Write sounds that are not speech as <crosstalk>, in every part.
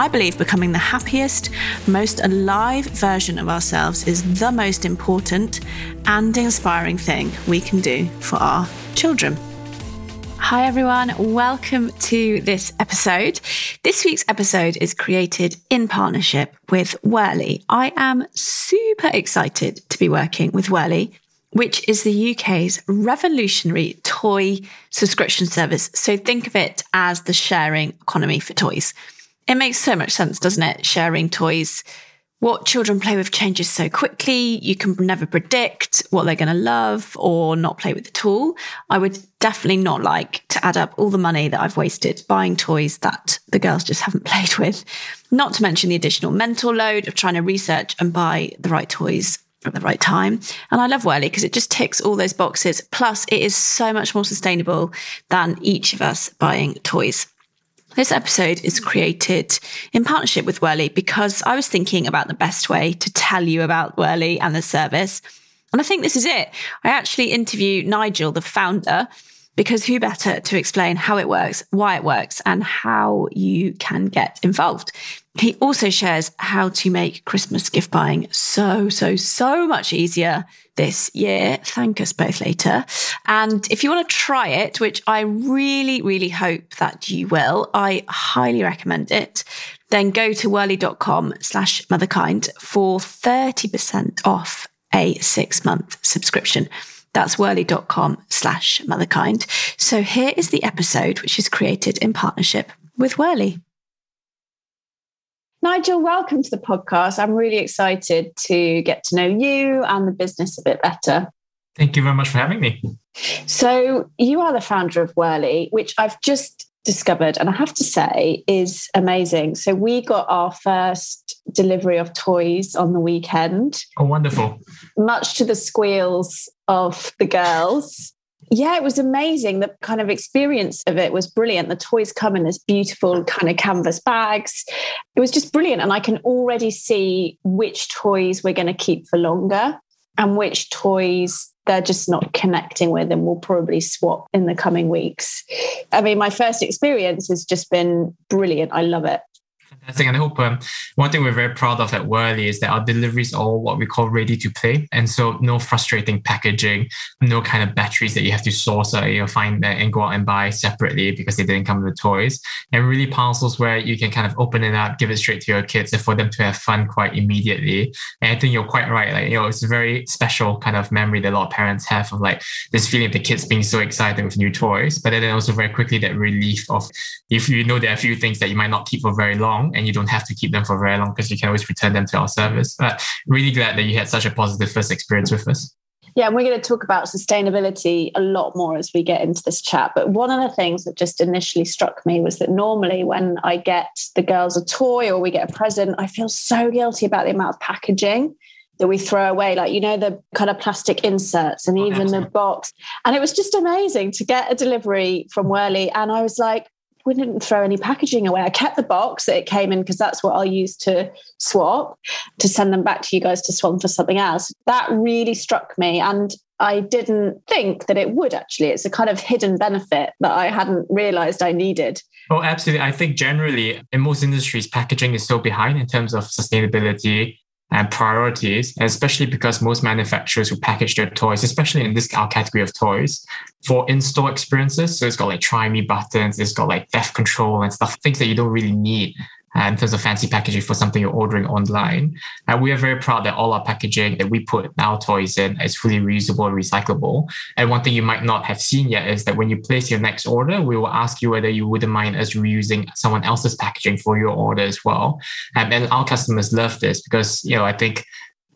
I believe becoming the happiest, most alive version of ourselves is the most important and inspiring thing we can do for our children. Hi, everyone. Welcome to this episode. This week's episode is created in partnership with Whirli. I am super excited to be working with Whirli, which is the UK's revolutionary toy subscription service. So think of it as the sharing economy for toys. It makes so much sense, doesn't it? Sharing toys. What children play with changes so quickly. You can never predict what they're going to love or not play with at all. I would definitely not like to add up all the money that I've wasted buying toys that the girls just haven't <laughs> played with. Not to mention the additional mental load of trying to research and buy the right toys at the right time. And I love Whirli because it just ticks all those boxes. Plus, it is so much more sustainable than each of us buying toys. This episode is created in partnership with Whirli because I was thinking about the best way to tell you about Whirli and the service. And I think this is it. I actually interview Nigel, the founder, because who better to explain how it works, why it works, and how you can get involved. He also shares how to make Christmas gift buying so, so, so much easier this year. Thank us both later. And if you want to try it, which I really, really hope that you will, I highly recommend it. Then go to whirli.com slash motherkind for 30% off a six month subscription. That's whirli.com slash motherkind. So here is the episode, which is created in partnership with Whirli. Nigel, welcome to the podcast. I'm really excited to get to know you and the business a bit better. Thank you very much for having me. So, you are the founder of Whirli, which I've just discovered, and I have to say is amazing. So, we got our first delivery of toys on the weekend. Oh, wonderful. Much to the squeals of the girls yeah, it was amazing. The kind of experience of it was brilliant. The toys come in this beautiful kind of canvas bags. It was just brilliant. And I can already see which toys we're going to keep for longer and which toys they're just not connecting with and we will probably swap in the coming weeks. I mean, my first experience has just been brilliant. I love it fantastic. And I hope um, one thing we're very proud of at Whirli is that our deliveries are what we call ready to play. And so no frustrating packaging, no kind of batteries that you have to source or you find and go out and buy separately because they didn't come with the toys. And really parcels where you can kind of open it up, give it straight to your kids and for them to have fun quite immediately. And I think you're quite right. Like, you know, it's a very special kind of memory that a lot of parents have of like this feeling of the kids being so excited with new toys. But then also very quickly that relief of if you know there are a few things that you might not keep for very long and you don't have to keep them for very long because you can always return them to our service. But really glad that you had such a positive first experience with us. Yeah, and we're going to talk about sustainability a lot more as we get into this chat. But one of the things that just initially struck me was that normally when I get the girls a toy or we get a present, I feel so guilty about the amount of packaging that we throw away, like, you know, the kind of plastic inserts and oh, even the box. And it was just amazing to get a delivery from Whirli. And I was like, we didn't throw any packaging away. I kept the box that it came in because that's what I'll use to swap to send them back to you guys to swap for something else. That really struck me. And I didn't think that it would actually. It's a kind of hidden benefit that I hadn't realized I needed. Oh, absolutely. I think generally in most industries, packaging is so behind in terms of sustainability and priorities, especially because most manufacturers who package their toys, especially in this our category of toys, for in-store experiences. So it's got like try me buttons, it's got like theft control and stuff, things that you don't really need in terms of fancy packaging for something you're ordering online. And we are very proud that all our packaging that we put our toys in is fully reusable and recyclable. And one thing you might not have seen yet is that when you place your next order, we will ask you whether you wouldn't mind us reusing someone else's packaging for your order as well. Um, and our customers love this because, you know, I think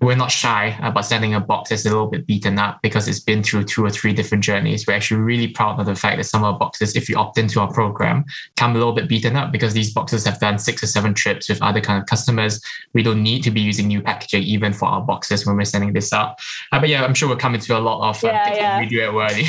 we're not shy about sending a box that's a little bit beaten up because it's been through two or three different journeys. We're actually really proud of the fact that some of our boxes, if you opt into our program, come a little bit beaten up because these boxes have done six or seven trips with other kind of customers. We don't need to be using new packaging even for our boxes when we're sending this out. Uh, but yeah, I'm sure we're coming to a lot of uh, yeah, yeah. we do it Whirli.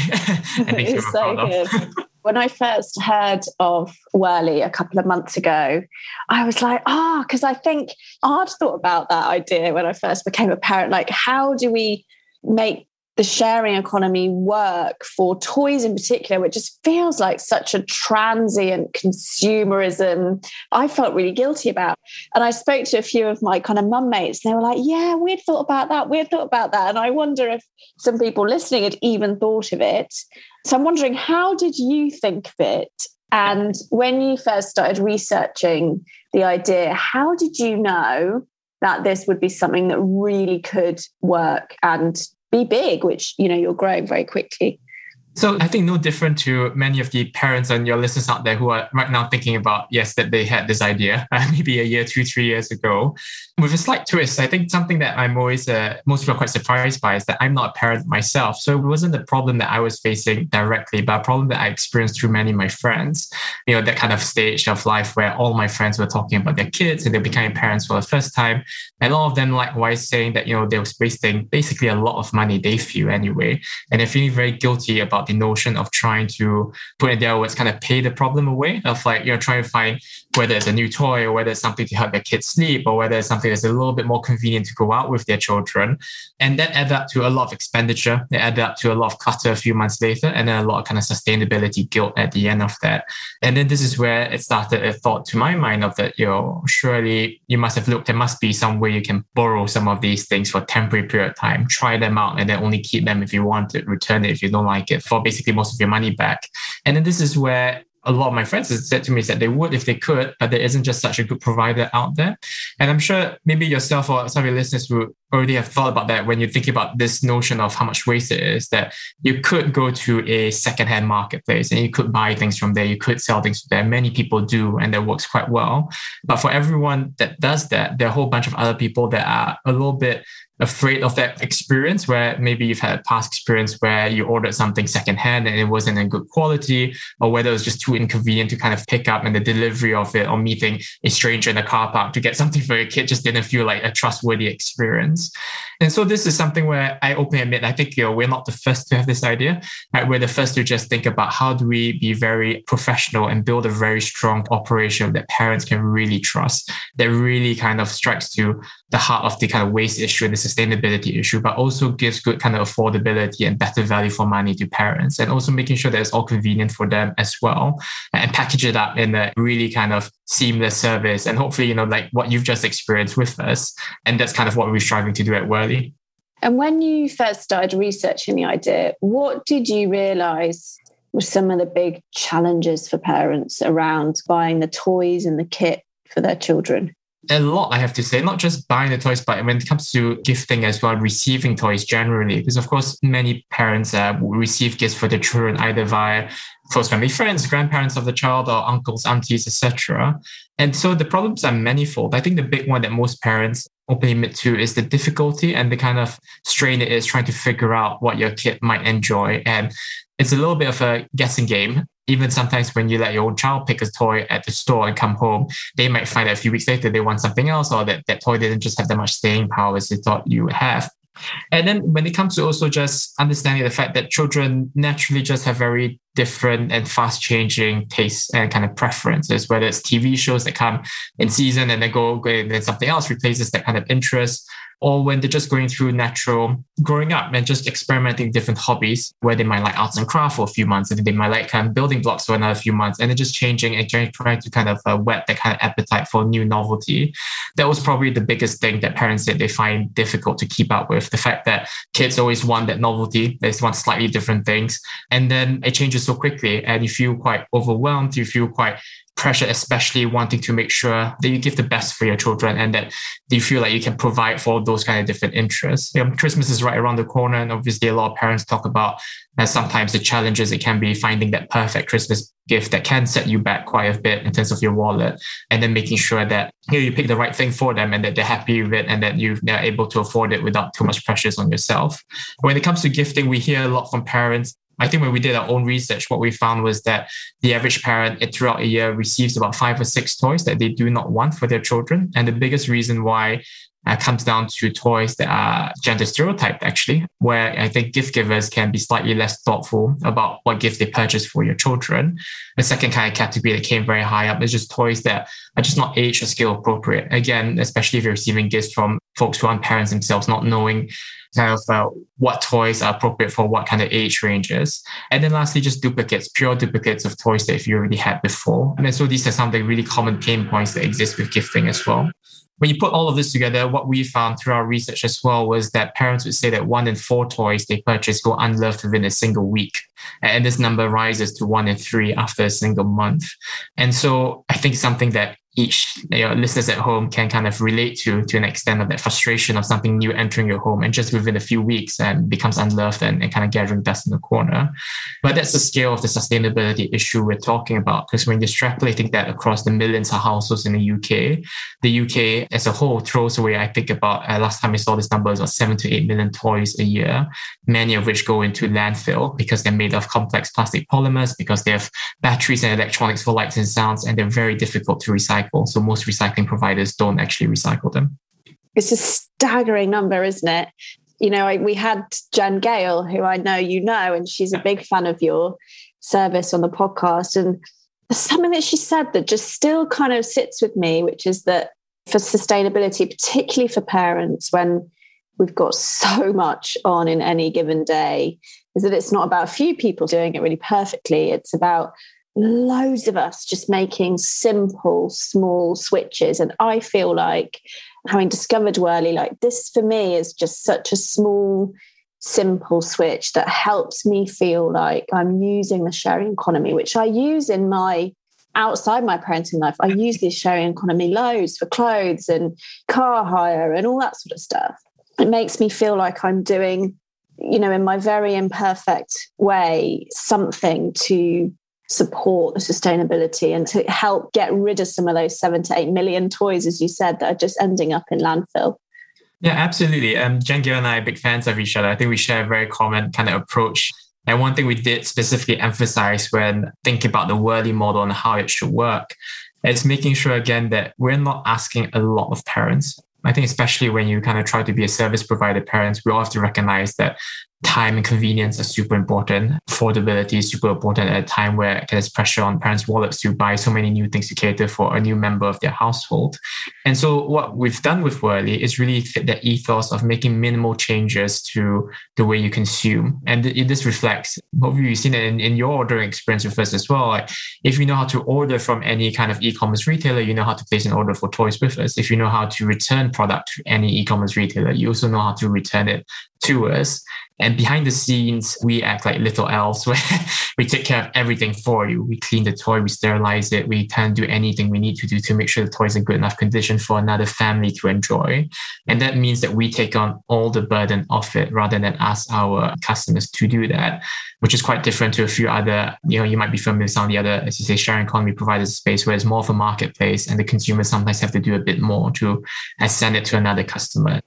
I think <laughs> it's so good. <laughs> when I first heard of Whirli a couple of months ago, I was like, ah, oh, because I think I'd thought about that idea when I first became a parent. Like, how do we make the sharing economy work for toys in particular, which just feels like such a transient consumerism I felt really guilty about. And I spoke to a few of my kind of mum mates, and they were like, Yeah, we'd thought about that, we'd thought about that. And I wonder if some people listening had even thought of it. So I'm wondering, how did you think of it? And when you first started researching the idea, how did you know that this would be something that really could work and be big, which, you know, you're growing very quickly? So I think no different to many of the parents and your listeners out there who are right now thinking about, yes, that they had this idea <laughs> uh, maybe a year, two, three years ago. With a slight twist, I think something that I'm always, uh, most people are quite surprised by is that I'm not a parent myself. So it wasn't a problem that I was facing directly, but a problem that I experienced through many of my friends. You know, that kind of stage of life where all my friends were talking about their kids and they became parents for the first time. And all of them likewise saying that, you know, they were wasting basically a lot of money, they feel anyway. And they're feeling very guilty about the notion of trying to put in their words kind of pay the problem away of like you know trying to find whether it's a new toy or whether it's something to help their kids sleep or whether it's something that's a little bit more convenient to go out with their children. And that added up to a lot of expenditure. They add up to a lot of clutter a few months later and then a lot of kind of sustainability guilt at the end of that. And then this is where it started a thought to my mind of that you know surely you must have looked there must be some way you can borrow some of these things for a temporary period of time. Try them out and then only keep them if you want it. Return it if you don't like it. For basically most of your money back. And then this is where a lot of my friends have said to me that they would if they could, but there isn't just such a good provider out there. And I'm sure maybe yourself or some of your listeners will already have thought about that when you think about this notion of how much waste it is, that you could go to a secondhand marketplace and you could buy things from there, you could sell things from there. Many people do, and that works quite well. But for everyone that does that, there are a whole bunch of other people that are a little bit afraid of that experience where maybe you've had a past experience where you ordered something secondhand and it wasn't in good quality, or whether it was just too inconvenient to kind of pick up and the delivery of it or meeting a stranger in a car park to get <laughs> something for your kid just didn't feel like a trustworthy experience. And so this is something where I openly admit, I think you know, we're not the first to have this idea. Right? We're the first to just think about how do we be very professional and build a very strong operation that parents can really trust, that really kind of strikes to the heart of the kind of waste issue and the sustainability issue, but also gives good kind of affordability and better value for money to parents, and also making sure that it's all convenient for them as well, and package it up in a really kind of seamless service. And hopefully, you know, like what you've just experienced with us, and that's kind of what we're striving to do at Whirli. And when you first started researching the idea, what did you realize were some of the big challenges for parents around buying the toys and the kit for their children? A lot, I have to say, not just buying the toys, but when it comes to gifting as well, receiving toys generally. Because, of course, many parents uh, receive gifts for their children either via close family friends, grandparents of the child, or uncles, aunties, etc. And so the problems are manifold. I think the big one that most parents openly admit to is the difficulty and the kind of strain it is trying to figure out what your kid might enjoy. And it's a little bit of a guessing game even sometimes when you let your own child pick a toy at the store and come home, they might find that a few weeks later they want something else, or that that toy didn't just have that much staying power as they thought you would have. And then when it comes to also just understanding the fact that children naturally just have very different and fast changing tastes and kind of preferences, whether it's TV shows that come in season and then go, and then something else replaces that kind of interest, or when they're just going through natural growing up and just experimenting different hobbies where they might like arts and craft for a few months and they might like kind of building blocks for another few months and then just changing and trying to kind of uh, whet that kind of appetite for new novelty. That was probably the biggest thing that parents said they find difficult to keep up with. The fact that kids always want that novelty, they just want slightly different things. And then it changes so quickly and you feel quite overwhelmed, you feel quite pressure, especially wanting to make sure that you give the best for your children and that you feel like you can provide for those kind of different interests. You know, Christmas is right around the corner, and obviously, a lot of parents talk about that sometimes the challenges it can be finding that perfect Christmas gift that can set you back quite a bit in terms of your wallet, and then making sure that you, know, you pick the right thing for them and that they're happy with it and that you are able to afford it without too much pressures on yourself. When it comes to gifting, we hear a lot from parents I think when we did our own research, what we found was that the average parent eh, throughout a year receives about five or six toys that they do not want for their children. And the biggest reason why uh, comes down to toys that are gender stereotyped, actually, where I think gift givers can be slightly less thoughtful about what gift they purchase for your children. The second kind of category that came very high up is just toys that are just not age or skill appropriate. Again, especially if you're receiving gifts from folks who aren't parents themselves, not knowing kind of uh, what toys are appropriate for what kind of age ranges. And then lastly, just duplicates, pure duplicates of toys that you already had before. And so these are some of the really common pain points that exist with gifting as well. When you put all of this together, what we found through our research as well was that parents would say that one in four toys they purchase go unloved within a single week. And this number rises to one in three after a single month. And so I think something that each you know, listeners at home can kind of relate to to an extent of that frustration of something new entering your home and just within a few weeks and becomes unloved and, and kind of gathering dust in the corner. But that's the scale of the sustainability issue we're talking about. Because when you're extrapolating that across the millions of households in the UK, the UK as a whole throws away, I think about uh, last time I saw this number was about seven to eight million toys a year, many of which go into landfill because they're made of complex plastic polymers, because they have batteries and electronics for lights and sounds, and they're very difficult to recycle recycle. So most recycling providers don't actually recycle them. It's a staggering number, isn't it? You know, I, we had Jen Gale, who I know you know, and she's a big fan of your service on the podcast. And there's something that she said that just still kind of sits with me, which is that for sustainability, particularly for parents, when we've got so much on in any given day, is that it's not about a few people doing it really perfectly. It's about loads of us just making simple, small switches. And I feel like having discovered Whirli, like this for me is just such a small, simple switch that helps me feel like I'm using the sharing economy, which I use in my outside my parenting life. I use the sharing economy loads for clothes and car hire and all that sort of stuff. It makes me feel like I'm doing, you know, in my very imperfect way, something to support the sustainability and to help get rid of some of those seven to eight million toys, as you said, that are just ending up in landfill. Yeah, absolutely. Um, Jen Gale and I are big fans of each other. I think we share a very common kind of approach. And one thing we did specifically emphasize when thinking about the Whirli model and how it should work is making sure again that we're not asking a lot of parents. I think especially when you kind of try to be a service provider parents, we all have to recognize that time and convenience are super important. Affordability is super important at a time where there's pressure on parents' wallets to buy so many new things to cater for a new member of their household. And so what we've done with Whirli is really fit that ethos of making minimal changes to the way you consume. And this reflects, hopefully you've seen it in, in your ordering experience with us as well. Like if you know how to order from any kind of e-commerce retailer, you know how to place an order for toys with us. If you know how to return product to any e-commerce retailer, you also know how to return it to us. And behind the scenes, we act like little elves <laughs> where we take care of everything for you. We clean the toy, we sterilize it, we can do anything we need to do to make sure the toy is in good enough condition for another family to enjoy. And that means that we take on all the burden of it rather than ask our customers to do that which is quite different to a few other, you know, you might be familiar with some of the other, as you say, sharing economy providers a space where it's more of a marketplace and the consumers sometimes have to do a bit more to send it to another customer.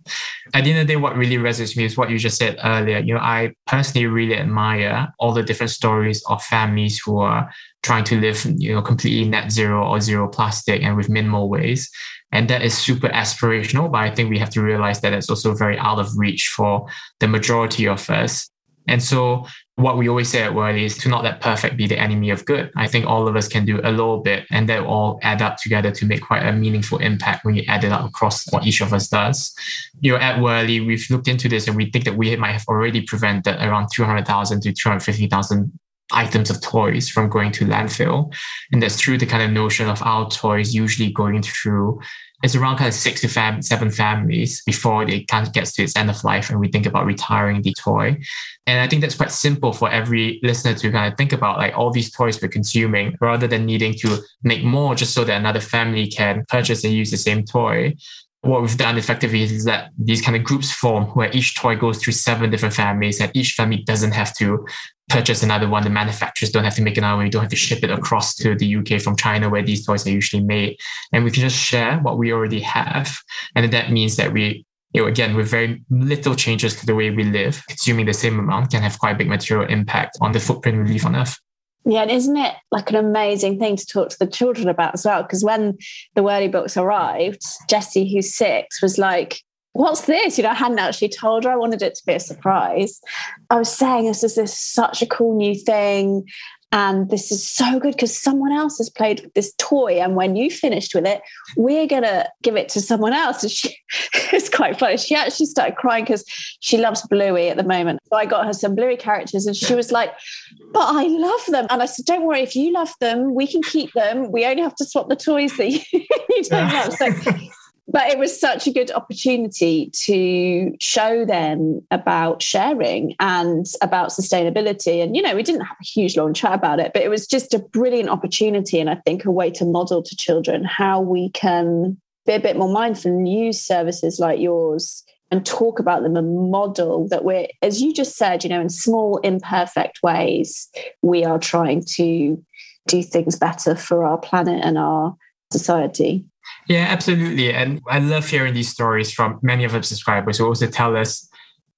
At the end of the day, what really resonates with me is what you just said earlier. You know, I personally really admire all the different stories of families who are trying to live, you know, completely net zero or zero plastic and with minimal waste. And that is super aspirational, but I think we have to realize that it's also very out of reach for the majority of us. And so what we always say at Whirli is to not let perfect be the enemy of good. I think all of us can do a little bit and that all add up together to make quite a meaningful impact when you add it up across what each of us does. You know, at Whirli, we've looked into this and we think that we might have already prevented around 200,000 to 250,000 items of toys from going to landfill. And that's through the kind of notion of our toys usually going through it's around kind of six to fam- seven families before it kind of gets to its end of life and we think about retiring the toy. And I think that's quite simple for every listener to kind of think about like all these toys we're consuming rather than needing to make more just so that another family can purchase and use the same toy what we've done effectively is that these kind of groups form where each toy goes through seven different families and each family doesn't have to purchase another one. The manufacturers don't have to make another one. We don't have to ship it across to the UK from China where these toys are usually made. And we can just share what we already have. And that means that we you know, again, with very little changes to the way we live, consuming the same amount can have quite a big material impact on the footprint we leave on Earth. Yeah, and isn't it like an amazing thing to talk to the children about as well? Because when the Whirli books arrived, Jessie, who's six, was like, What's this? You know, I hadn't actually told her. I wanted it to be a surprise. I was saying this is this such a cool new thing. And this is so good because someone else has played with this toy. And when you finished with it, we're going to give it to someone else. And she, <laughs> it's quite funny. She actually started crying because she loves Bluey at the moment. So I got her some Bluey characters and she was like, but I love them. And I said, don't worry, if you love them, we can keep them. We only have to swap the toys that you, <laughs> you don't love. So but it was such a good opportunity to show them about sharing and about sustainability. And, you know, we didn't have a huge long chat about it, but it was just a brilliant opportunity. And I think a way to model to children how we can be a bit more mindful and use services like yours and talk about them and model that we're, as you just said, you know, in small, imperfect ways, we are trying to do things better for our planet and our society. Yeah, absolutely. And I love hearing these stories from many of our subscribers who also tell us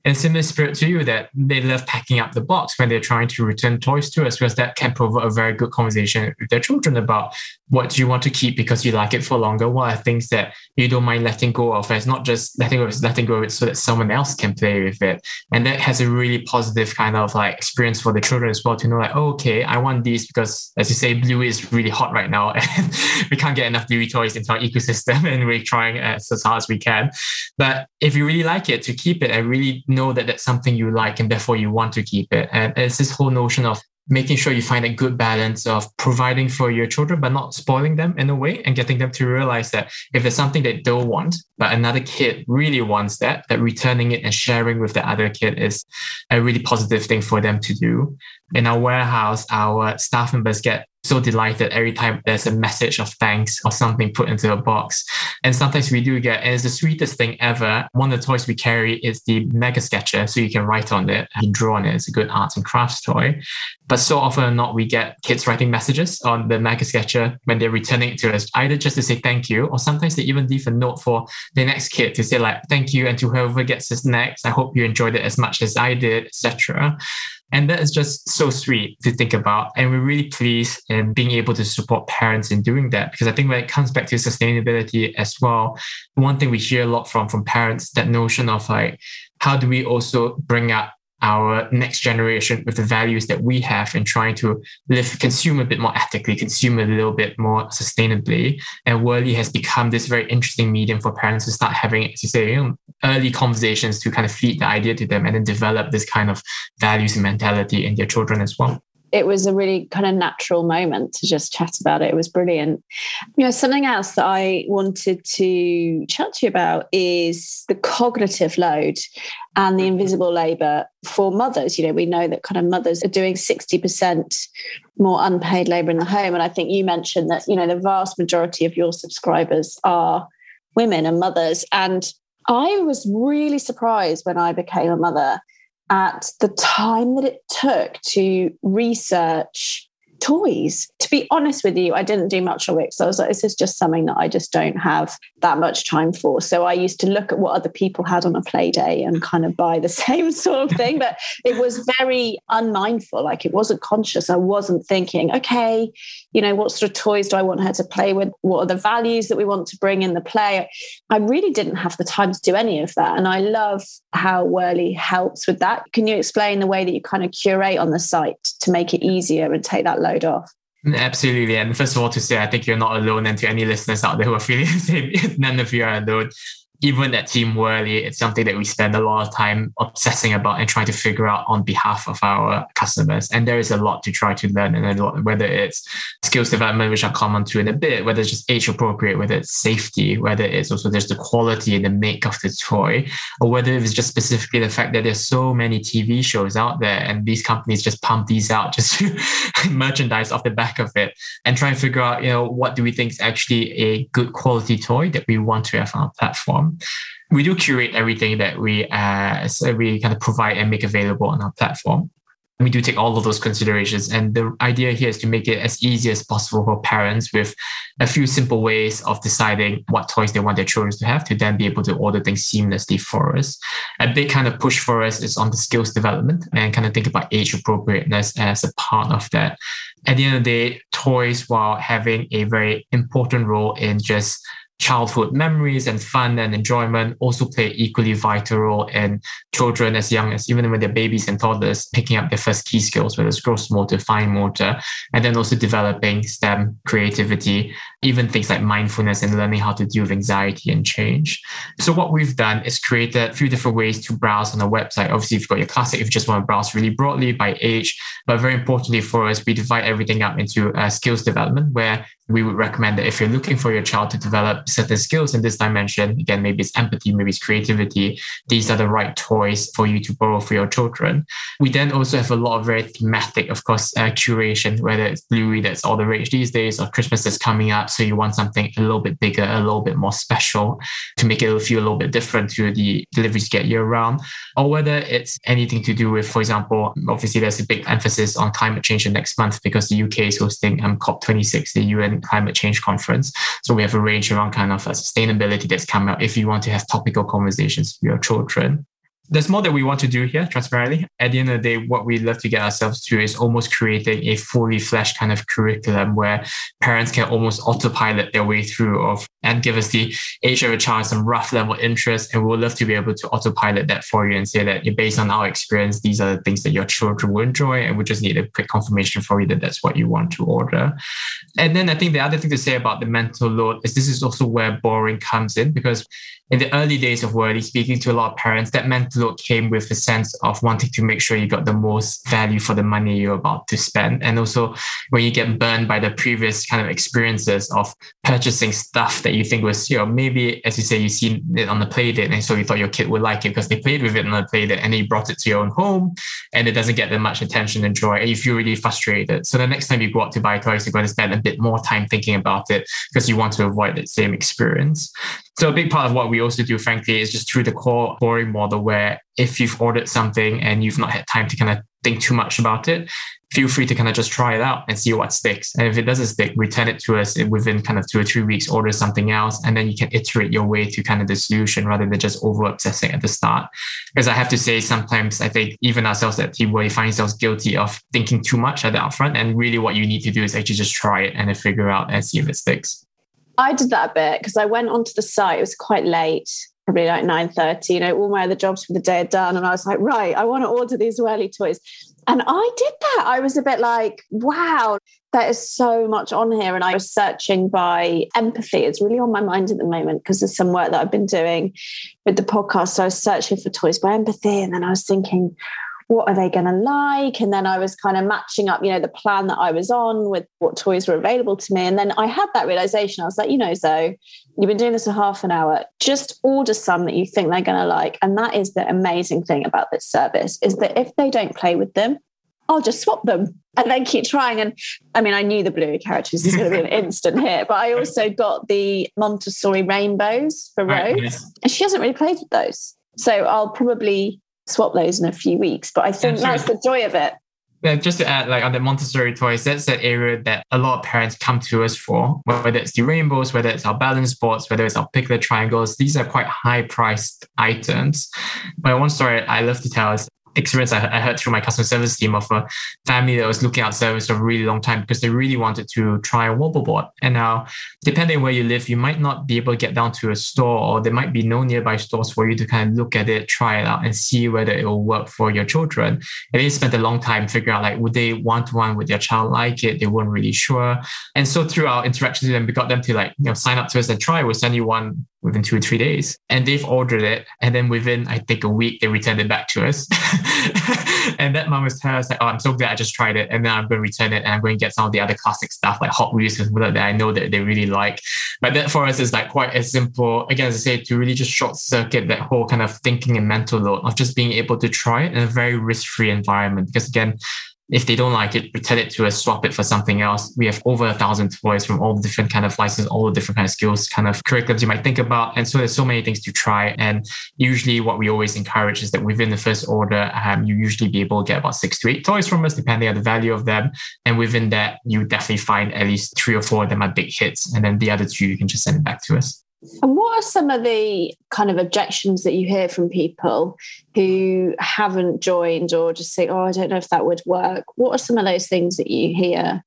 in similar spirit to you that they love packing up the box when they're trying to return toys to us because that can provoke a very good conversation with their children about what do you want to keep because you like it for longer? What are things that you don't mind letting go of and it's not just letting go it's letting go of it so that someone else can play with it? And that has a really positive kind of like experience for the children as well to know like oh, okay I want these because as you say Bluey is really hot right now <laughs> and we can't get enough Bluey toys into our ecosystem <laughs> and we're trying as, as hard as we can. But if you really like it to keep it and really know that that's something you like and therefore you want to keep it. And it's this whole notion of making sure you find a good balance of providing for your children but not spoiling them in a way and getting them to realize that if there's something they don't want but another kid really wants that that returning it and sharing with the other kid is a really positive thing for them to do in our warehouse our staff members get so delighted every time there's a message of thanks or something put into a box. And sometimes we do get, and it's the sweetest thing ever. One of the toys we carry is the Mega Sketcher, so you can write on it and draw on it. It's a good arts and crafts toy. But so often or not, we get kids writing messages on the Mega Sketcher when they're returning it to us, either just to say thank you, or sometimes they even leave a note for the next kid to say like thank you, and to whoever gets this next, I hope you enjoyed it as much as I did, etc. And that is just so sweet to think about. And we're really pleased in being able to support parents in doing that. Because I think when it comes back to sustainability as well, one thing we hear a lot from from parents, that notion of like, how do we also bring up our next generation with the values that we have and trying to live, consume a bit more ethically, consume a little bit more sustainably. And Whirli has become this very interesting medium for parents to start having, you say, you know, early conversations to kind of feed the idea to them and then develop this kind of values and mentality in their children as well it was a really kind of natural moment to just chat about it. It was brilliant. You know, something else that I wanted to chat to you about is the cognitive load and the mm-hmm. invisible labor for mothers. You know, we know that kind of mothers are doing 60% more unpaid labor in the home. And I think you mentioned that, you know, the vast majority of your subscribers are women and mothers. And I was really surprised when I became a mother at the time that it took to research toys. To be honest with you, I didn't do much of it. So I was like, this is just something that I just don't have that much time for. So I used to look at what other people had on a play day and kind of buy the <laughs> same sort of thing. But it was very unmindful. Like it wasn't conscious. I wasn't thinking, okay, you know, what sort of toys do I want her to play with? What are the values that we want to bring in the play? I really didn't have the time to do any of that. And I love how Whirli helps with that. Can you explain the way that you kind of curate on the site to make it easier and take that load off? Absolutely. And first of all, to say, I think you're not alone. And to any listeners out there who are feeling <laughs> the same, none of you are alone even at Team Whirli, it's something that we spend a lot of time obsessing about and trying to figure out on behalf of our customers. And there is a lot to try to learn, and a lot, whether it's skills development, which I'll come on to in a bit, whether it's just age appropriate, whether it's safety, whether it's also there's the quality and the make of the toy, or whether it's just specifically the fact that there's so many TV shows out there and these companies just pump these out <laughs> just to merchandise off the back of it and try and figure out, you know, what do we think is actually a good quality toy that we want to have on our platform. We do curate everything that we uh, so we kind of provide and make available on our platform we do take all of those considerations. And the idea here is to make it as easy as possible for parents with a few simple ways of deciding what toys they want their children to have to then be able to order things seamlessly for us. A big kind of push for us is on the skills development and kind of think about age appropriateness as a part of that. At the end of the day, toys, while having a very important role in just childhood memories and fun and enjoyment also play equally vital role in children as young as even when they're babies and toddlers picking up their first key skills whether it's gross motor fine motor and then also developing stem creativity even things like mindfulness and learning how to deal with anxiety and change. So what we've done is created a few different ways to browse on the website. Obviously if you've got your classic if you just want to browse really broadly by age but very importantly for us we divide everything up into uh, skills development where we would recommend that if you're looking for your child to develop certain skills in this dimension, again, maybe it's empathy, maybe it's creativity, these are the right toys for you to borrow for your children. We then also have a lot of very thematic, of course, uh, curation, whether it's Bluey that's all the rage these days or Christmas that's coming up. So you want something a little bit bigger, a little bit more special to make it feel a little bit different to the deliveries get year round, or whether it's anything to do with, for example, obviously there's a big emphasis on climate change next month because the UK is hosting um, COP26, the UN climate change conference. So we have a range around kind of sustainability that's come out if you want to have topical conversations with your children there's more that we want to do here, transparently. At the end of the day, what we love to get ourselves to is almost creating a fully fleshed kind of curriculum where parents can almost autopilot their way through of and give us the age of a child some rough level interest. And we'll love to be able to autopilot that for you and say that based on our experience, these are the things that your children will enjoy. And we just need a quick confirmation for you that that's what you want to order. And then I think the other thing to say about the mental load is this is also where boring comes in because in the early days of Whirli, speaking to a lot of parents, that mental load came with a sense of wanting to make sure you got the most value for the money you're about to spend. And also when you get burned by the previous kind of experiences of purchasing stuff that you think was, you know, maybe as you say, you seen it on the play date and so you thought your kid would like it because they played with it on the play date and then you brought it to your own home and it doesn't get that much attention and joy and you feel really frustrated. So the next time you go out to buy toys, you're going to spend a bit more time thinking about it because you want to avoid that same experience. So a big part of what we also do, frankly, is just through the core boring model where if you've ordered something and you've not had time to kind of think too much about it, feel free to kind of just try it out and see what sticks. And if it doesn't stick, return it to us within kind of two or three weeks, order something else, and then you can iterate your way to kind of the solution rather than just over obsessing at the start. Because I have to say, sometimes I think even ourselves at we find ourselves guilty of thinking too much at the upfront. And really what you need to do is actually just try it and then figure out and see if it sticks. I did that a bit because I went onto the site. It was quite late, probably like 9.30. You know, all my other jobs for the day are done. And I was like, right, I want to order these Whirli toys. And I did that. I was a bit like, wow, there is so much on here. And I was searching by empathy. It's really on my mind at the moment because there's some work that I've been doing with the podcast. So I was searching for toys by empathy. And then I was thinking, what are they going to like? And then I was kind of matching up, you know, the plan that I was on with what toys were available to me. And then I had that realization. I was like, you know, Zoe, you've been doing this for half an hour. Just order some that you think they're going to like. And that is the amazing thing about this service is that if they don't play with them, I'll just swap them and then keep trying. And I mean, I knew the Bluey characters is going to be an <laughs> instant hit, but I also got the Montessori rainbows for Rose, right, yes. and she hasn't really played with those. So I'll probably swap those in a few weeks. But I think that's the joy of it. Yeah, just to add, like on the Montessori toys, that's an area that a lot of parents come to us for, whether it's the rainbows, whether it's our balance boards, whether it's our Pikler triangles. These are quite high priced items. But one story I love to tell is experience I, I heard through my customer service team of a family that was looking out service for a really long time because they really wanted to try a wobble board. And now, depending where you live, you might not be able to get down to a store, or there might be no nearby stores for you to kind of look at it, try it out, and see whether it will work for your children. And they spent a long time figuring out like would they want one, would their child like it? They weren't really sure. And so through our interactions with them, we got them to like you know sign up to us and try. We'll send you one within two or three days. And they've ordered it. And then within, I think, a week, they returned it back to us. <laughs> and that mom was telling us, like, oh, I'm so glad I just tried it. And then I'm going to return it and I'm going to get some of the other classic stuff like Hot Wheels and whatever that I know that they really like. But that for us is like quite a simple, again, as I say, to really just short circuit that whole kind of thinking and mental load of just being able to try it in a very risk free environment. Because again, if they don't like it, return it to us, swap it for something else. We have over a thousand toys from all the different kind of licenses, all the different kind of skills, kind of curriculums you might think about. And so there's so many things to try. And usually what we always encourage is that within the first order, um, you usually be able to get about six to eight toys from us, depending on the value of them. And within that, you definitely find at least three or four of them are big hits. And then the other two, you can just send it back to us. And what are some of the kind of objections that you hear from people who haven't joined or just say, oh, I don't know if that would work? What are some of those things that you hear?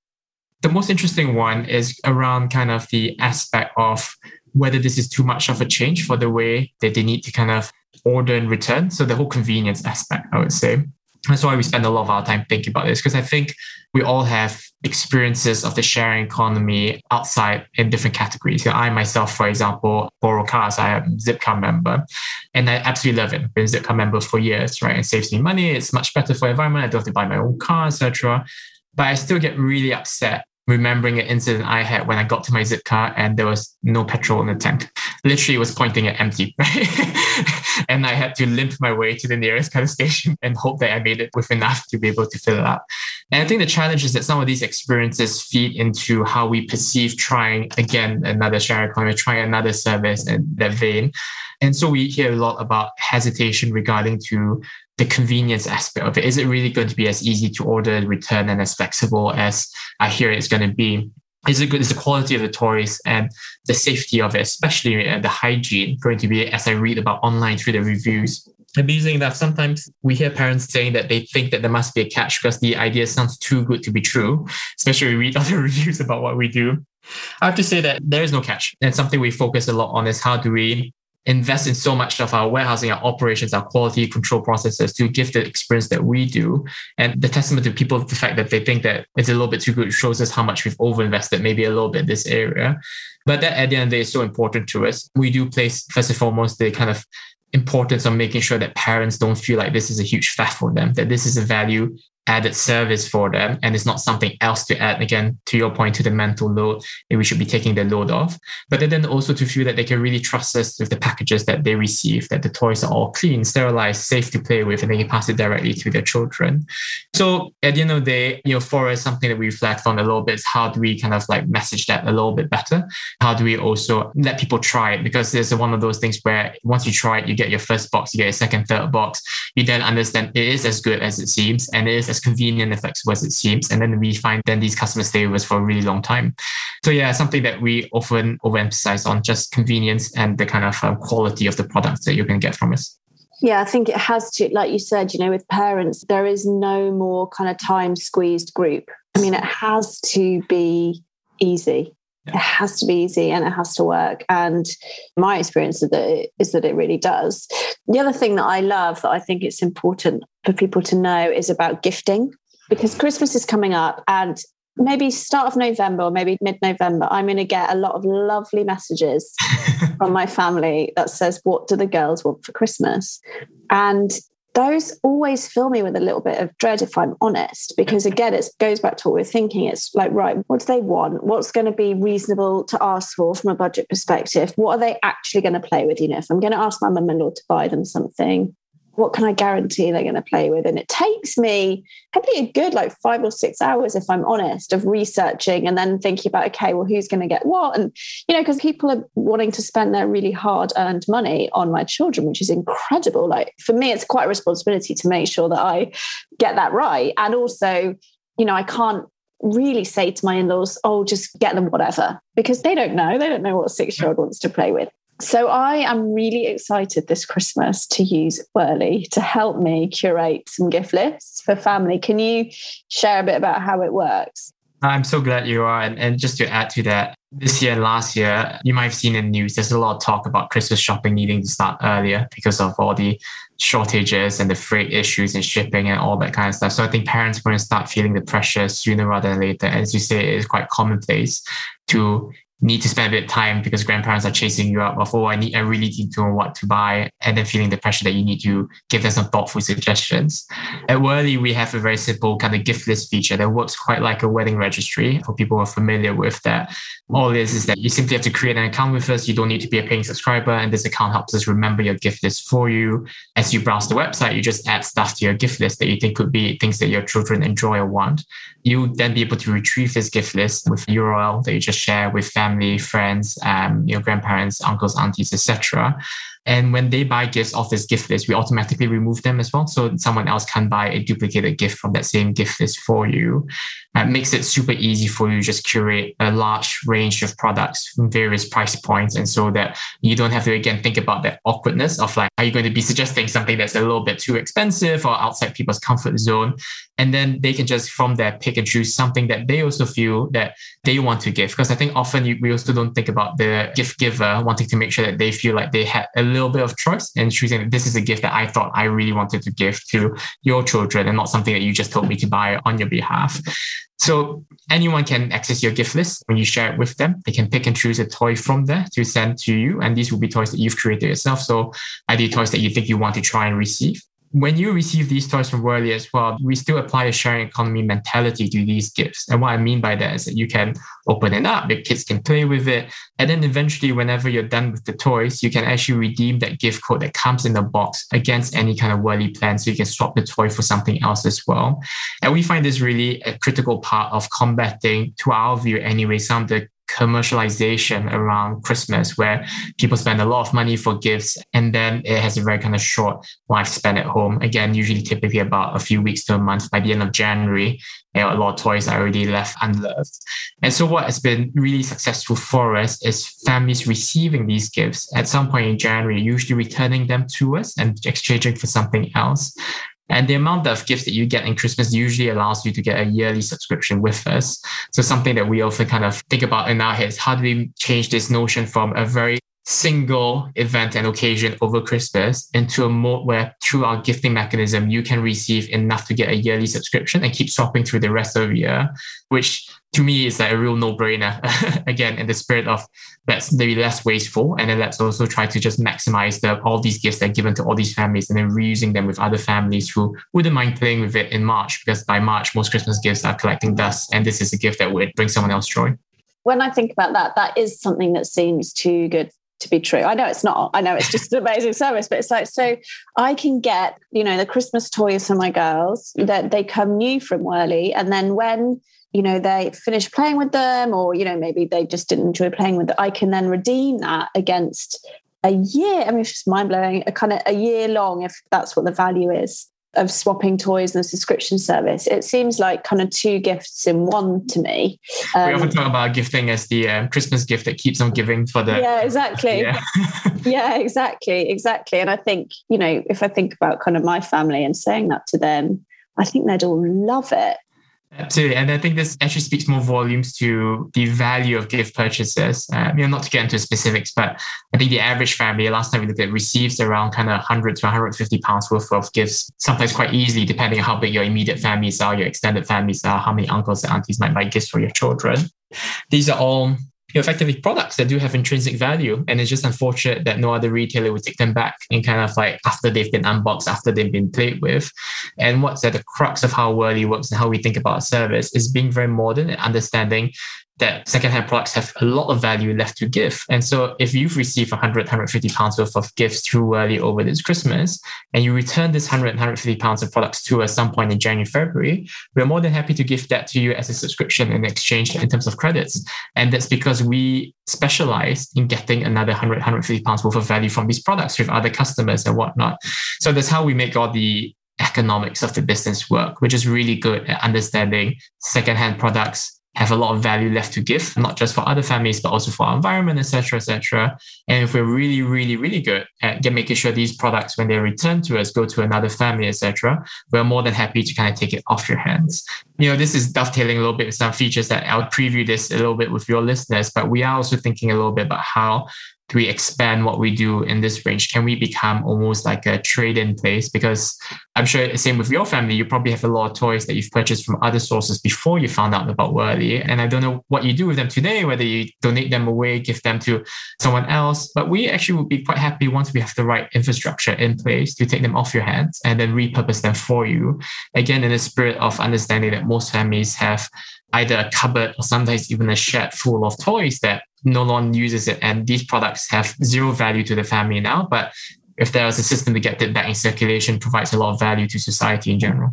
The most interesting one is around kind of the aspect of whether this is too much of a change for the way that they need to kind of order and return. So the whole convenience aspect, I would say. That's why we spend a lot of our time thinking about this because I think we all have experiences of the sharing economy outside in different categories. I myself, for example, borrow cars. I am Zipcar member, and I absolutely love it. I've been Zipcar member for years, right? It saves me money. It's much better for environment. I don't have to buy my own car, etc. But I still get really upset remembering an incident I had when I got to my Zipcar and there was no petrol in the tank. Literally, it was pointing at empty, <laughs> right? <laughs> and I had to limp my way to the nearest kind of station <laughs> and hope that I made it with enough to be able to fill it up. And I think the challenge is that some of these experiences feed into how we perceive trying again another share economy, trying another service in that vein. And so we hear a lot about hesitation regarding to the convenience aspect of it. Is it really going to be as easy to order return and as flexible as I hear it's going to be? Is it good? Is the quality of the toys and the safety of it, especially uh, the hygiene, going to be as I read about online through the reviews? Amusing enough, sometimes we hear parents saying that they think that there must be a catch because the idea sounds too good to be true, especially we read <laughs> other reviews about what we do. I have to say that there is no catch. And something we focus a lot on is how do we invest in so much of our warehousing, our operations, our quality control processes to give the experience that we do. And the testament to people, the fact that they think that it's a little bit too good shows us how much we've overinvested, maybe a little bit this area. But that at the end of the day is so important to us. We do place, first and foremost, the kind of importance of making sure that parents don't feel like this is a huge faff for them, that this is a value added service for them and it's not something else to add. Again to your point to the mental load that we should be taking the load off. But then also to feel that they can really trust us with the packages that they receive that the toys are all clean sterilized safe to play with and they can pass it directly to their children. So at the end of the day you know for us something that we reflect on a little bit is how do we kind of like message that a little bit better? How do we also let people try it? Because there's one of those things where once you try it you get your first box you get your second third box. You then understand it is as good as it seems and it is as convenient and flexible as it seems. And then we find then these customers stay with us for a really long time. So yeah, something that we often overemphasize on just convenience and the kind of uh, quality of the products that you can get from us. Yeah, I think it has to, like you said, you know, with parents, there is no more kind of time squeezed group. I mean, it has to be easy. Yeah. It has to be easy and it has to work. And my experience is that, it, is that it really does. The other thing that I love that I think it's important for people to know is about gifting because Christmas is coming up and maybe start of November or maybe mid November, I'm going to get a lot of lovely messages <laughs> from my family that says, What do the girls want for Christmas? And those always fill me with a little bit of dread if i'm honest because again it goes back to what we're thinking. It's like right what do they want? What's going to be reasonable to ask for from a budget perspective? What are they actually going to play with? You know if i'm going to ask my mum-in-law to buy them something what can I guarantee they're going to play with? And it takes me probably a good like five or six hours, if I'm honest, of researching and then thinking about, okay, well, who's going to get what? And, you know, because people are wanting to spend their really hard earned money on my children, which is incredible. Like for me, it's quite a responsibility to make sure that I get that right. And also, you know, I can't really say to my in-laws, oh, just get them whatever, because they don't know. They don't know what a six-year-old wants to play with. So I am really excited this Christmas to use Whirli to help me curate some gift lists for family. Can you share a bit about how it works? I'm so glad you are. And, and just to add to that, this year and last year, you might have seen in the news, there's a lot of talk about Christmas shopping needing to start earlier because of all the shortages and the freight issues and shipping and all that kind of stuff. So I think parents are going to start feeling the pressure sooner rather than later. As you say, it is quite commonplace to need to spend a bit of time because grandparents are chasing you up of, oh, I need, I really need to know what to buy. And then feeling the pressure that you need to give them some thoughtful suggestions. At Whirli, we have a very simple kind of gift list feature that works quite like a wedding registry for people who are familiar with that. All it is is that you simply have to create an account with us. You don't need to be a paying subscriber. And this account helps us remember your gift list for you. As you browse the website, you just add stuff to your gift list that you think could be things that your children enjoy or want. You then be able to retrieve this gift list with URL that you just share with family, friends, um, your grandparents, uncles, aunties, etc. And when they buy gifts off this gift list, we automatically remove them as well. So someone else can buy a duplicated gift from that same gift list for you. It makes it super easy for you to just curate a large range of products from various price points. And so that you don't have to again think about that awkwardness of like, are you going to be suggesting something that's a little bit too expensive or outside people's comfort zone? And then they can just from there pick and choose something that they also feel that they want to give. Because I think often you, we also don't think about the gift giver wanting to make sure that they feel like they had a little bit of choice and choosing this is a gift that I thought I really wanted to give to your children and not something that you just told me to buy on your behalf. So anyone can access your gift list when you share it with them. They can pick and choose a toy from there to send to you. And these will be toys that you've created yourself. So either toys that you think you want to try and receive when you receive these toys from Whirli as well, we still apply a sharing economy mentality to these gifts. And what I mean by that is that you can open it up, the kids can play with it. And then eventually, whenever you're done with the toys, you can actually redeem that gift code that comes in the box against any kind of Whirli plan. So you can swap the toy for something else as well. And we find this really a critical part of combating, to our view anyway, some of the commercialization around Christmas where people spend a lot of money for gifts and then it has a very kind of short lifespan at home. Again, usually typically about a few weeks to a month by the end of January. You know, a lot of toys are already left unloved. And so what has been really successful for us is families receiving these gifts at some point in January, usually returning them to us and exchanging for something else. And the amount of gifts that you get in Christmas usually allows you to get a yearly subscription with us. So something that we often kind of think about in our heads, how do we change this notion from a very single event and occasion over Christmas into a mode where through our gifting mechanism, you can receive enough to get a yearly subscription and keep swapping through the rest of the year, which to me is like a real no-brainer. <laughs> Again, in the spirit of let's maybe less wasteful, and then let's also try to just maximize the all these gifts that are given to all these families, and then reusing them with other families who wouldn't mind playing with it in March, because by March most Christmas gifts are collecting dust, and this is a gift that would bring someone else joy. When I think about that, that is something that seems too good to be true. I know it's not. I know it's just an amazing service, but it's like so I can get, you know, the Christmas toys for my girls that they come new from Whirli. And then when you know they finish playing with them or you know maybe they just didn't enjoy playing with it i can then redeem that against a year i mean it's just mind-blowing a kind of a year long if that's what the value is of swapping toys and a subscription service it seems like kind of two gifts in one to me um, we often talk about gifting as the um, christmas gift that keeps on giving for the yeah exactly <laughs> yeah. <laughs> yeah exactly exactly and i think you know if i think about kind of my family and saying that to them I think they'd all love it. Absolutely. And I think this actually speaks more volumes to the value of gift purchases. Um, you know, not to get into specifics, but I think the average family, last time we looked at, receives around kind of 100 to 150 pounds worth of gifts, sometimes quite easily, depending on how big your immediate families are, your extended families are, how many uncles and aunties might buy gifts for your children. These are all you know, effectively products that do have intrinsic value. And it's just unfortunate that no other retailer would take them back and kind of like after they've been unboxed, after they've been played with. And what's at the crux of how Whirli works and how we think about service is being very modern and understanding that secondhand products have a lot of value left to give. And so if you've received 100, 150 pounds worth of gifts through Whirli over this Christmas, and you return this 100, 150 pounds of products to us some point in January, February, we're more than happy to give that to you as a subscription in exchange in terms of credits. And that's because we specialize in getting another 100, 150 pounds worth of value from these products with other customers and whatnot. So that's how we make all the economics of the business work, which is really good at understanding secondhand products have a lot of value left to give, not just for other families, but also for our environment, etc., etc. And if we're really, really, really good at making sure these products, when they return to us, go to another family, etc., we're more than happy to kind of take it off your hands. You know, this is dovetailing a little bit with some features that I'll preview this a little bit with your listeners, but we are also thinking a little bit about how do we expand what we do in this range? Can we become almost like a trade-in place? Because I'm sure same with your family, you probably have a lot of toys that you've purchased from other sources before you found out about Whirli. And I don't know what you do with them today, whether you donate them away, give them to someone else. But we actually would be quite happy once we have the right infrastructure in place to take them off your hands and then repurpose them for you. Again, in the spirit of understanding that most families have either a cupboard or sometimes even a shed full of toys that no one uses it. And these products have zero value to the family now. But if there was a system to get it back in circulation, provides a lot of value to society in general.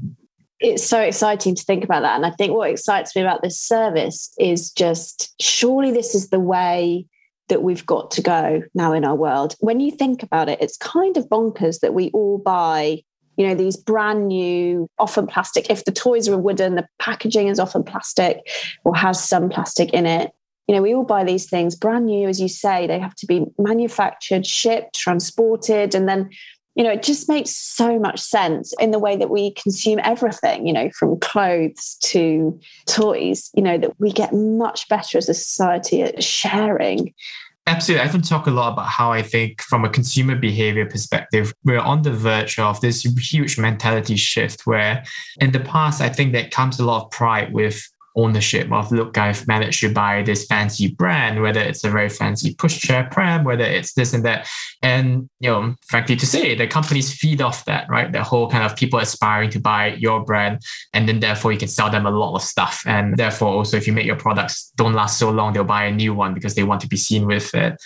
It's so exciting to think about that. And I think what excites me about this service is just surely this is the way that we've got to go now in our world. When you think about it, it's kind of bonkers that we all buy you know these brand new often plastic if the toys are wooden the packaging is often plastic or has some plastic in it. You know we all buy these things brand new as you say they have to be manufactured shipped transported and then you know it just makes so much sense in the way that we consume everything you know from clothes to toys you know that we get much better as a society at sharing Absolutely. I often talk a lot about how I think, from a consumer behavior perspective, we're on the verge of this huge mentality shift where in the past, I think that comes a lot of pride with ownership of look i've managed to buy this fancy brand whether it's a very fancy pushchair pram whether it's this and that. And you know frankly to say the companies feed off that right? The whole kind of people aspiring to buy your brand and then therefore you can sell them a lot of stuff. And therefore also if you make your products don't last so long they'll buy a new one because they want to be seen with it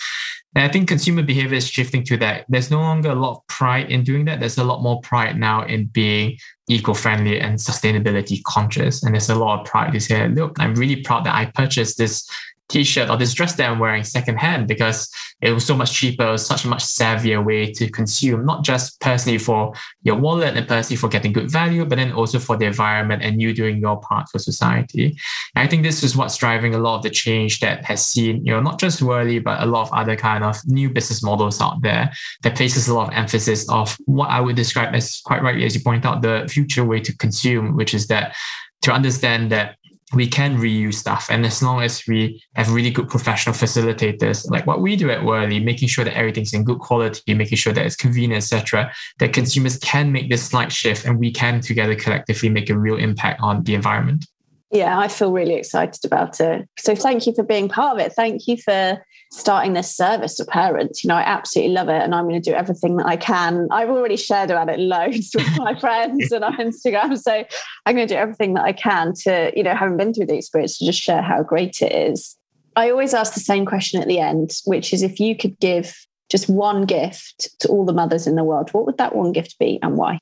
and I think consumer behavior is shifting to that. There's no longer a lot of pride in doing that. There's a lot more pride now in being eco-friendly and sustainability conscious. And there's a lot of pride to say, look, I'm really proud that I purchased this t-shirt or this dress that I'm wearing secondhand because it was so much cheaper, it was such a much savvier way to consume, not just personally for your wallet and personally for getting good value, but then also for the environment and you doing your part for society. And I think this is what's driving a lot of the change that has seen, you know, not just Whirli, but a lot of other kind of new business models out there that places a lot of emphasis of what I would describe as quite rightly, as you point out, the future way to consume, which is that to understand that we can reuse stuff. And as long as we have really good professional facilitators, like what we do at Whirli, making sure that everything's in good quality, making sure that it's convenient, etc., that consumers can make this slight shift and we can together collectively make a real impact on the environment. Yeah, I feel really excited about it. So thank you for being part of it. Thank you for starting this service to parents. You know, I absolutely love it and I'm going to do everything that I can. I've already shared about it loads with my <laughs> friends and on Instagram. So I'm going to do everything that I can to, you know, having been through the experience to just share how great it is. I always ask the same question at the end, which is if you could give just one gift to all the mothers in the world, what would that one gift be and why?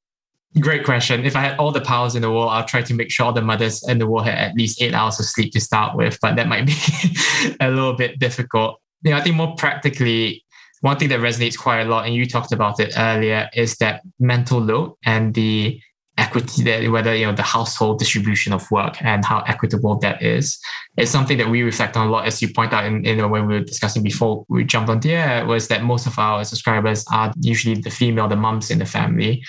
Great question. If I had all the powers in the world, I'll try to make sure all the mothers in the world had at least eight hours of sleep to start with, but that might be <laughs> a little bit difficult. You know, I think more practically, one thing that resonates quite a lot, and you talked about it earlier, is that mental load and the equity that whether you know the household distribution of work and how equitable that is. Is something that we reflect on a lot as you point out in, in when we were discussing before we jumped on the air was that most of our subscribers are usually the female the mums in the family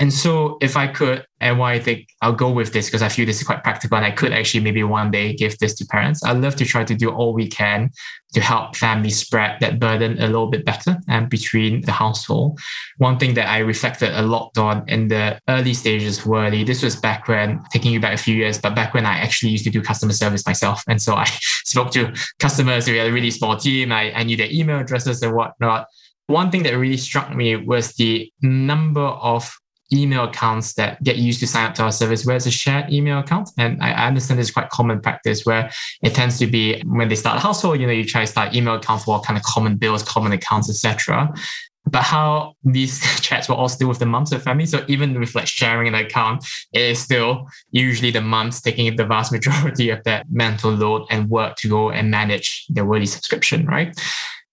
and so if I could, and why I think I'll go with this because I feel this is quite practical and I could actually maybe one day give this to parents. I'd love to try to do all we can to help families spread that burden a little bit better and between the household. One thing that I reflected a lot on in the early stages were this was back when taking you back a few years, but back when I actually used to do customer service myself. And so I <laughs> spoke to customers, we had a really small team. I, I knew their email addresses and whatnot. One thing that really struck me was the number of email accounts that get used to sign up to our service where it's a shared email account. And I understand this is quite common practice where it tends to be when they start a household, you know, you try to start email accounts for kind of common bills, common accounts, etc. But how these <laughs> chats were all still with the moms of family. So even with like sharing an account, it is still usually the moms taking the vast majority of that mental load and work to go and manage their Whirli subscription, right?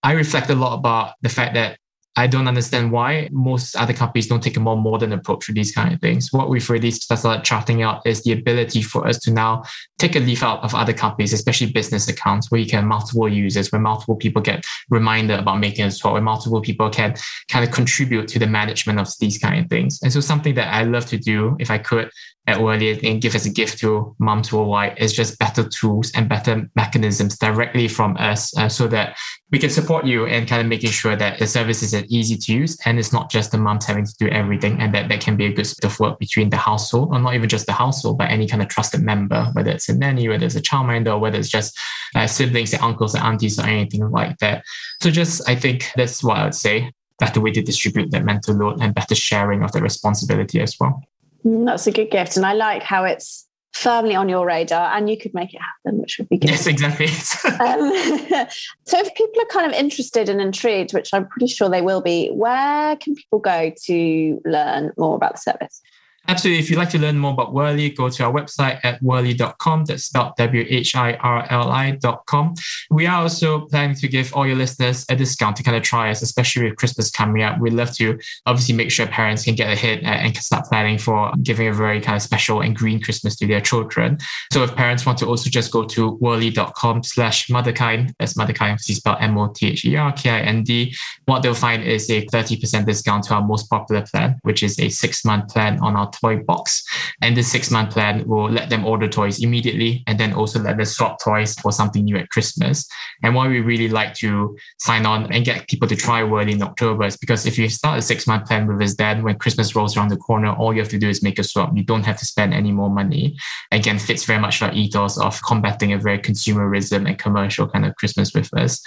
I reflect a lot about the fact that I don't understand why most other companies don't take a more modern approach to these kind of things. What we've really started charting out is the ability for us to now take a leaf out of other companies, especially business accounts, where you can multiple users, where multiple people get reminded about making a swap, where multiple people can kind of contribute to the management of these kind of things. And so something that I love to do, if I could, at earlier and give as a gift to moms worldwide is just better tools and better mechanisms directly from us uh, so that we can support you and kind of making sure that the service is easy to use and it's not just the moms having to do everything and that there can be a good split of work between the household or not even just the household but any kind of trusted member whether it's a nanny whether it's a childminder whether it's just uh, siblings and uncles and aunties or anything like that. So just i think that's what i would say. Better way to distribute that mental load and better sharing of the responsibility as well that's a good gift. And I like how it's firmly on your radar and you could make it happen, which would be good. Yes, exactly. <laughs> um, <laughs> so if people are kind of interested and intrigued, which I'm pretty sure they will be, where can people go to learn more about the service? Absolutely. If you'd like to learn more about Whirli, go to our website at whirli.com. That's spelled W H I R L I.com. We are also planning to give all your listeners a discount to kind of try us, especially with Christmas coming up. We'd love to obviously make sure parents can get ahead and can start planning for giving a very kind of special and green Christmas to their children. So if parents want to also just go to whirli.com slash motherkind, that's motherkind, obviously spelled M O T H E R K I N D, what they'll find is a 30% discount to our most popular plan, which is a six month plan on our toy box. And the six month plan will let them order toys immediately and then also let them swap toys for something new at Christmas. And why we really like to sign on and get people to try Whirli in October is because if you start a six month plan with us, then when Christmas rolls around the corner, all you have to do is make a swap. You don't have to spend any more money. Again, fits very much our ethos of combating a very consumerism and commercial kind of Christmas with us.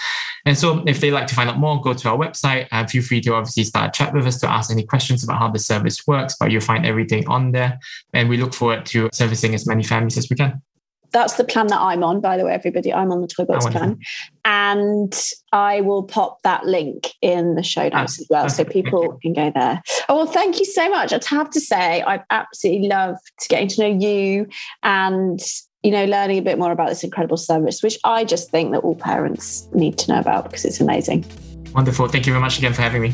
And so if they like to find out more, go to our website and feel free to obviously start a chat with us to ask any questions about how the service works, but you'll find everything on there. And we look forward to servicing as many families as we can. That's the plan that I'm on, by the way, everybody. I'm on the Toy Box oh, plan. And I will pop that link in the show ah, notes as well. So people can go there. Oh, well, thank you so much. I'd have to say, I've absolutely loved getting to know you and you know, learning a bit more about this incredible service, which I just think that all parents need to know about because it's amazing. Wonderful. Thank you very much again for having me.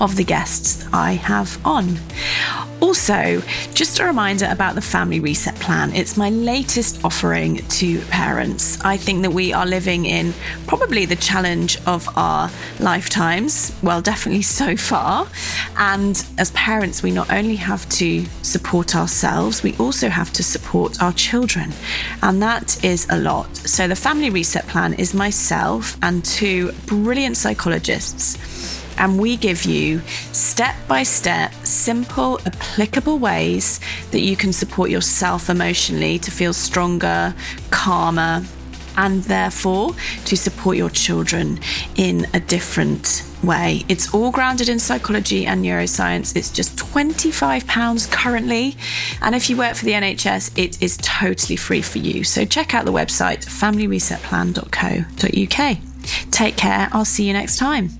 of the guests I have on. Also, just a reminder about the Family Reset Plan. It's my latest offering to parents. I think that we are living in probably the challenge of our lifetimes, well, definitely so far. And as parents, we not only have to support ourselves, we also have to support our children. And that is a lot. So, the Family Reset Plan is myself and two brilliant psychologists and we give you step by step, simple, applicable ways that you can support yourself emotionally to feel stronger, calmer, and therefore to support your children in a different way. It's all grounded in psychology and neuroscience. It's just £25 currently. And if you work for the NHS, it is totally free for you. So check out the website familyresetplan.co.uk. Take care. I'll see you next time.